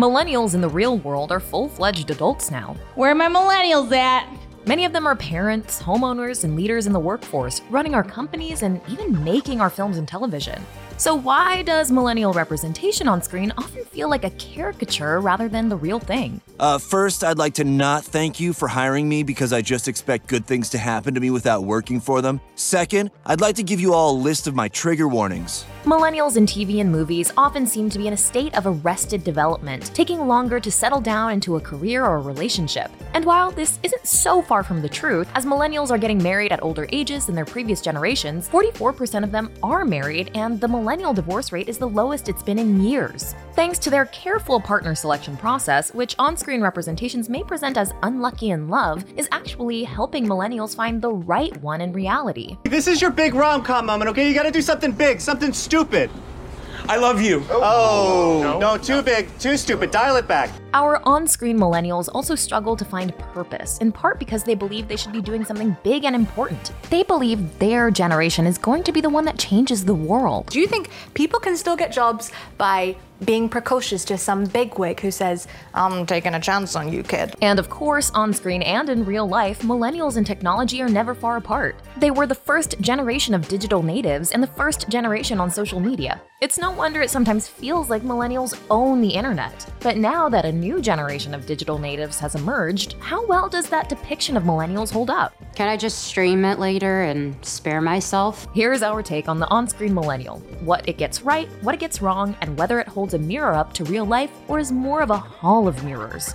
Millennials in the real world are full fledged adults now. Where are my millennials at? Many of them are parents, homeowners, and leaders in the workforce, running our companies and even making our films and television. So, why does millennial representation on screen often feel like a caricature rather than the real thing? Uh, first, I'd like to not thank you for hiring me because I just expect good things to happen to me without working for them. Second, I'd like to give you all a list of my trigger warnings. Millennials in TV and movies often seem to be in a state of arrested development, taking longer to settle down into a career or a relationship. And while this isn't so far from the truth, as millennials are getting married at older ages than their previous generations, 44% of them are married, and the millennial divorce rate is the lowest it's been in years. Thanks to their careful partner selection process, which on screen representations may present as unlucky in love, is actually helping millennials find the right one in reality. This is your big rom com moment, okay? You gotta do something big, something stupid. I love you. Oh, oh. no. too big, too stupid. Dial it back. Our on screen millennials also struggle to find purpose, in part because they believe they should be doing something big and important. They believe their generation is going to be the one that changes the world. Do you think people can still get jobs by being precocious to some bigwig who says, I'm taking a chance on you, kid? And of course, on screen and in real life, millennials and technology are never far apart. They were the first generation of digital natives and the first generation on social media. It's no wonder it sometimes feels like millennials own the internet. But now that a new generation of digital natives has emerged, how well does that depiction of millennials hold up? Can I just stream it later and spare myself? Here's our take on the on screen millennial what it gets right, what it gets wrong, and whether it holds a mirror up to real life or is more of a hall of mirrors.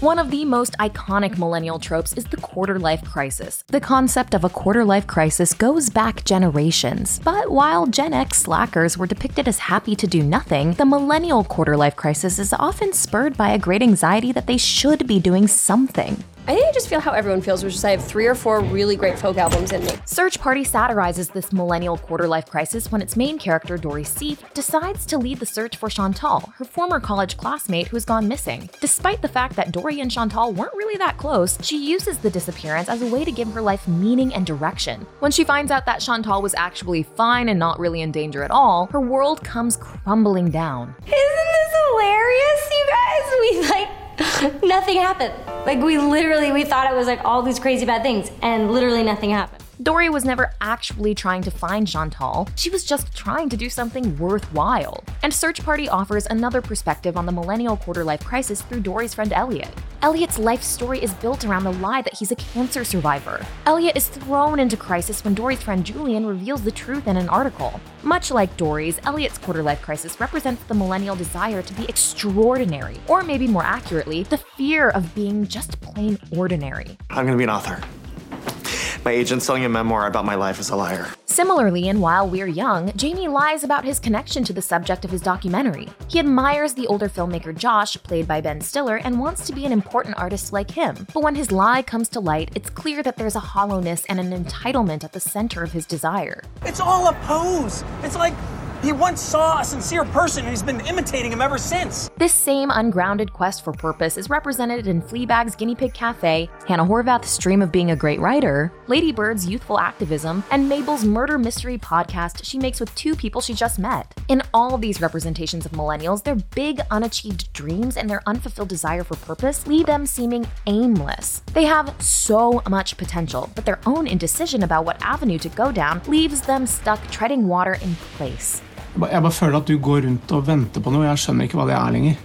One of the most iconic millennial tropes is the quarter life crisis. The concept of a quarter life crisis goes back generations. But while Gen X slackers were depicted as happy to do nothing, the millennial quarter life crisis is often spurred by a great anxiety that they should be doing something. I think I just feel how everyone feels, which is I have three or four really great folk albums in me. Search Party satirizes this millennial quarter life crisis when its main character, Dory Sief, decides to lead the search for Chantal, her former college classmate who has gone missing. Despite the fact that Dory and Chantal weren't really that close, she uses the disappearance as a way to give her life meaning and direction. When she finds out that Chantal was actually fine and not really in danger at all, her world comes crumbling down. Isn't this hilarious, you guys? We like nothing happened. Like we literally we thought it was like all these crazy bad things and literally nothing happened. Dory was never actually trying to find Chantal, she was just trying to do something worthwhile. And Search Party offers another perspective on the millennial quarter life crisis through Dory's friend Elliot. Elliot's life story is built around the lie that he's a cancer survivor. Elliot is thrown into crisis when Dory's friend Julian reveals the truth in an article. Much like Dory's, Elliot's quarter life crisis represents the millennial desire to be extraordinary, or maybe more accurately, the fear of being just plain ordinary. I'm gonna be an author. My agent's selling a memoir about my life as a liar. Similarly, in While We're Young, Jamie lies about his connection to the subject of his documentary. He admires the older filmmaker Josh, played by Ben Stiller, and wants to be an important artist like him. But when his lie comes to light, it's clear that there's a hollowness and an entitlement at the center of his desire. It's all a pose. It's like he once saw a sincere person and he's been imitating him ever since. This same ungrounded quest for purpose is represented in Fleabag's Guinea Pig Cafe, Hannah Horvath's dream of being a great writer, Lady Bird's youthful activism, and Mabel's murder mystery podcast she makes with two people she just met. In all these representations of millennials, their big unachieved dreams and their unfulfilled desire for purpose leave them seeming aimless. They have so much potential, but their own indecision about what avenue to go down leaves them stuck treading water in place. Jeg bare- føler at du går rundt og venter på noe. Jeg skjønner ikke hva det er lenger.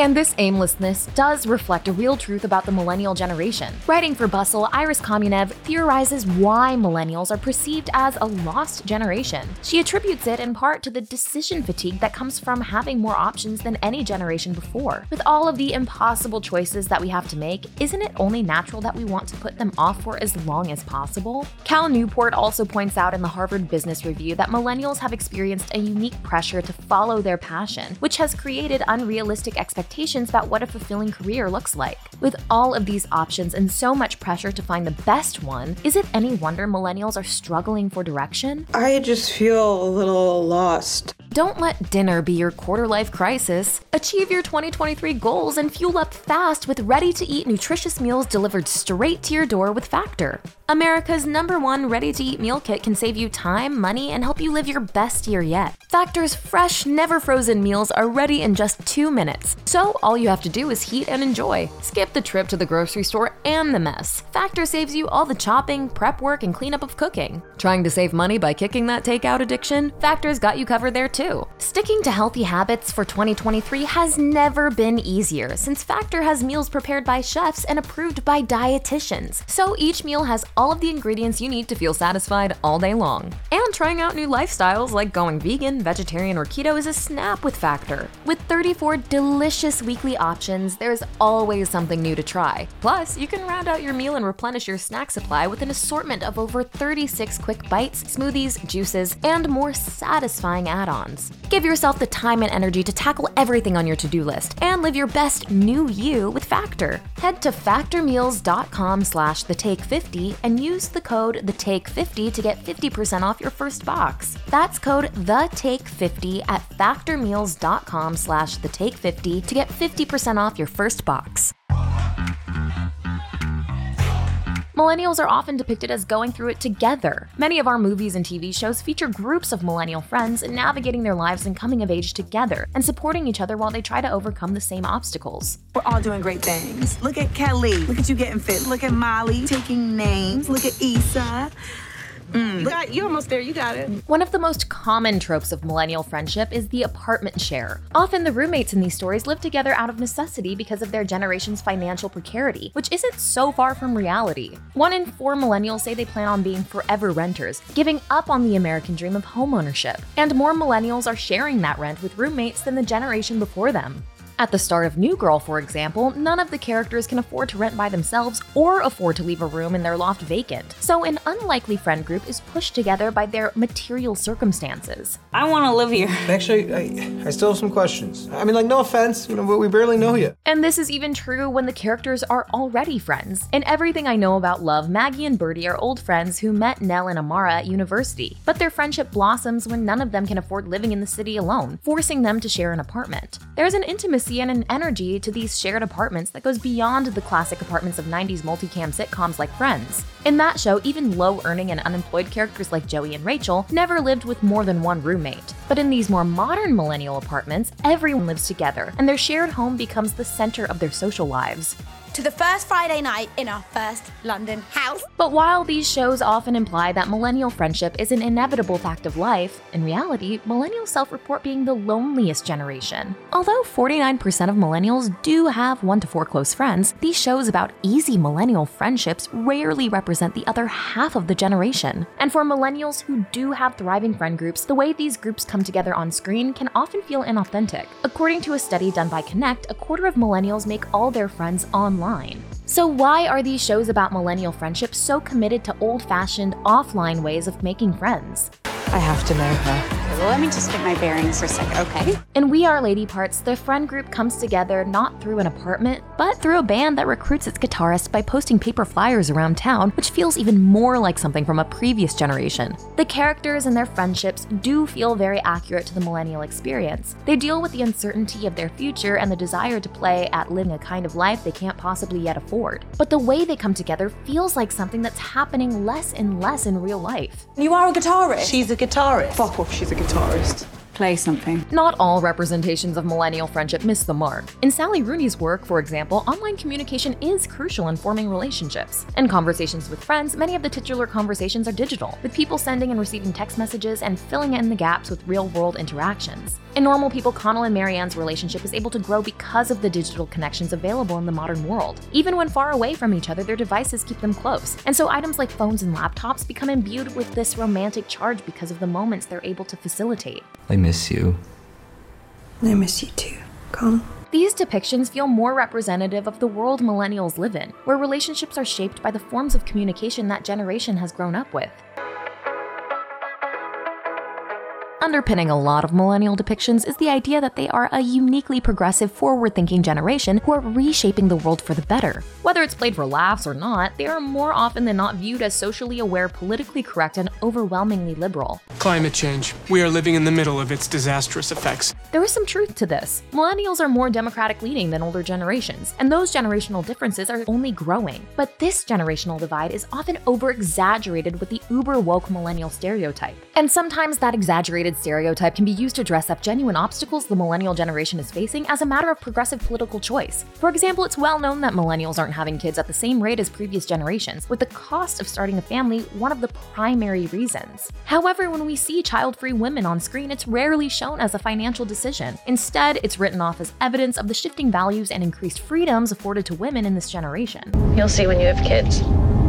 And this aimlessness does reflect a real truth about the millennial generation. Writing for Bustle, Iris Komunev theorizes why millennials are perceived as a lost generation. She attributes it in part to the decision fatigue that comes from having more options than any generation before. With all of the impossible choices that we have to make, isn't it only natural that we want to put them off for as long as possible? Cal Newport also points out in the Harvard Business Review that millennials have experienced a unique pressure to follow their passion, which has created unrealistic expectations about what a fulfilling career looks like. With all of these options and so much pressure to find the best one, is it any wonder millennials are struggling for direction? I just feel a little lost. Don't let dinner be your quarter life crisis. Achieve your 2023 goals and fuel up fast with ready to eat nutritious meals delivered straight to your door with Factor. America's number one ready to eat meal kit can save you time, money, and help you live your best year yet. Factor's fresh, never frozen meals are ready in just two minutes. So all you have to do is heat and enjoy. Skip the trip to the grocery store and the mess. Factor saves you all the chopping, prep work, and cleanup of cooking. Trying to save money by kicking that takeout addiction? Factor's got you covered there too do. Sticking to healthy habits for 2023 has never been easier since Factor has meals prepared by chefs and approved by dietitians. So each meal has all of the ingredients you need to feel satisfied all day long. And trying out new lifestyles like going vegan, vegetarian, or keto is a snap with Factor. With 34 delicious weekly options, there's always something new to try. Plus, you can round out your meal and replenish your snack supply with an assortment of over 36 quick bites, smoothies, juices, and more satisfying add ons. Give yourself the time and energy to tackle everything on your to do list and live your best new you with Factor. Head to factormeals.com slash the take 50 and use the code the take 50 to get 50% off your first box. That's code the take 50 at factormeals.com slash the take 50 to get 50% off your first box. Millennials are often depicted as going through it together. Many of our movies and TV shows feature groups of millennial friends navigating their lives and coming of age together and supporting each other while they try to overcome the same obstacles. We're all doing great things. Look at Kelly. Look at you getting fit. Look at Molly taking names. Look at Issa. Mm. You got, you're almost there. You got it. One of the most common tropes of millennial friendship is the apartment share. Often the roommates in these stories live together out of necessity because of their generation's financial precarity, which isn't so far from reality. One in four millennials say they plan on being forever renters, giving up on the American dream of homeownership. And more millennials are sharing that rent with roommates than the generation before them. At the start of New Girl, for example, none of the characters can afford to rent by themselves or afford to leave a room in their loft vacant. So an unlikely friend group is pushed together by their material circumstances. I want to live here. Actually, I, I still have some questions. I mean, like, no offense, you know, but we barely know you. And this is even true when the characters are already friends. In Everything I Know About Love, Maggie and Birdie are old friends who met Nell and Amara at university. But their friendship blossoms when none of them can afford living in the city alone, forcing them to share an apartment. There's an intimacy and an energy to these shared apartments that goes beyond the classic apartments of 90s multicam sitcoms like Friends. In that show, even low earning and unemployed characters like Joey and Rachel never lived with more than one roommate. But in these more modern millennial apartments, everyone lives together, and their shared home becomes the center of their social lives to the first Friday night in our first London house. But while these shows often imply that millennial friendship is an inevitable fact of life, in reality, millennials self report being the loneliest generation. Although 49% of millennials do have one to four close friends, these shows about easy millennial friendships rarely represent the other half of the generation. And for millennials who do have thriving friend groups, the way these groups come together on screen can often feel inauthentic. According to a study done by Connect, a quarter of millennials make all their friends online online. So, why are these shows about millennial friendships so committed to old fashioned, offline ways of making friends? I have to know her. Well, let me just get my bearings for a second, okay? In We Are Lady Parts, the friend group comes together not through an apartment, but through a band that recruits its guitarist by posting paper flyers around town, which feels even more like something from a previous generation. The characters and their friendships do feel very accurate to the millennial experience. They deal with the uncertainty of their future and the desire to play at living a kind of life they can't possibly yet afford. But the way they come together feels like something that's happening less and less in real life. You are a guitarist. She's a guitarist. Fuck off, she's a guitarist. Play something. Not all representations of millennial friendship miss the mark. In Sally Rooney's work, for example, online communication is crucial in forming relationships. In conversations with friends, many of the titular conversations are digital, with people sending and receiving text messages and filling in the gaps with real world interactions. In normal people, Connell and Marianne's relationship is able to grow because of the digital connections available in the modern world. Even when far away from each other, their devices keep them close. And so items like phones and laptops become imbued with this romantic charge because of the moments they're able to facilitate. I miss you. I miss you too. Come. These depictions feel more representative of the world millennials live in, where relationships are shaped by the forms of communication that generation has grown up with. Underpinning a lot of millennial depictions is the idea that they are a uniquely progressive, forward thinking generation who are reshaping the world for the better. Whether it's played for laughs or not, they are more often than not viewed as socially aware, politically correct, and overwhelmingly liberal. Climate change. We are living in the middle of its disastrous effects. There is some truth to this. Millennials are more democratic leaning than older generations, and those generational differences are only growing. But this generational divide is often over exaggerated with the uber woke millennial stereotype. And sometimes that exaggerated stereotype can be used to dress up genuine obstacles the millennial generation is facing as a matter of progressive political choice. For example, it's well known that millennials aren't having kids at the same rate as previous generations, with the cost of starting a family one of the primary reasons. However, when we see child free women on screen, it's rarely shown as a financial decision. Instead, it's written off as evidence of the shifting values and increased freedoms afforded to women in this generation. You'll see when you have kids.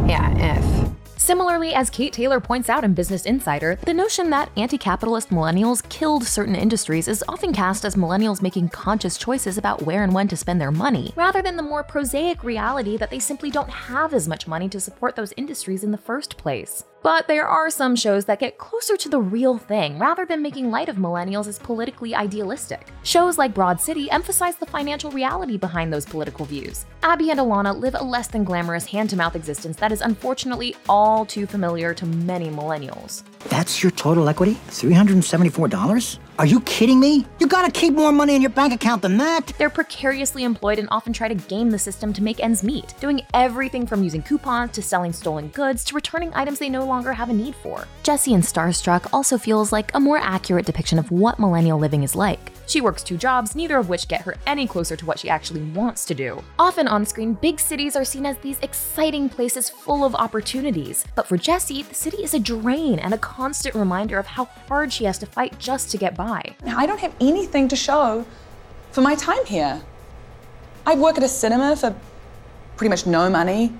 Yeah, if. Similarly, as Kate Taylor points out in Business Insider, the notion that anti capitalist millennials killed certain industries is often cast as millennials making conscious choices about where and when to spend their money, rather than the more prosaic reality that they simply don't have as much money to support those industries in the first place. But there are some shows that get closer to the real thing rather than making light of millennials as politically idealistic. Shows like Broad City emphasize the financial reality behind those political views. Abby and Alana live a less than glamorous hand to mouth existence that is unfortunately all too familiar to many millennials. That's your total equity? $374? Are you kidding me? You gotta keep more money in your bank account than that. They're precariously employed and often try to game the system to make ends meet, doing everything from using coupons to selling stolen goods to returning items they no longer have a need for. Jessie and Starstruck also feels like a more accurate depiction of what millennial living is like. She works two jobs, neither of which get her any closer to what she actually wants to do. Often on screen, big cities are seen as these exciting places full of opportunities. But for Jessie, the city is a drain and a constant reminder of how hard she has to fight just to get by. Now, I don't have anything to show for my time here. I work at a cinema for pretty much no money.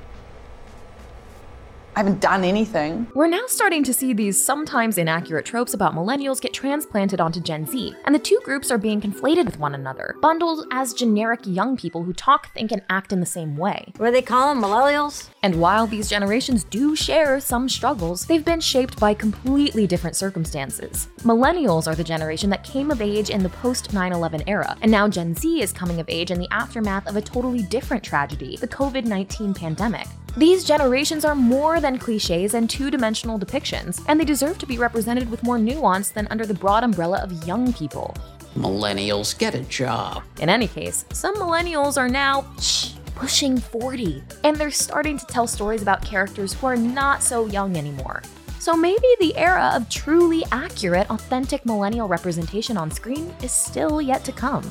I haven't done anything. We're now starting to see these sometimes inaccurate tropes about millennials get transplanted onto Gen Z, and the two groups are being conflated with one another, bundled as generic young people who talk, think, and act in the same way. What do they call them? Millennials? And while these generations do share some struggles, they've been shaped by completely different circumstances. Millennials are the generation that came of age in the post 9 11 era, and now Gen Z is coming of age in the aftermath of a totally different tragedy, the COVID 19 pandemic. These generations are more than cliches and two dimensional depictions, and they deserve to be represented with more nuance than under the broad umbrella of young people. Millennials, get a job. In any case, some millennials are now shh, pushing 40, and they're starting to tell stories about characters who are not so young anymore. So maybe the era of truly accurate, authentic millennial representation on screen is still yet to come.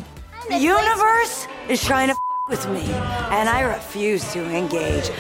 The universe is trying to f- with me, and I refuse to engage.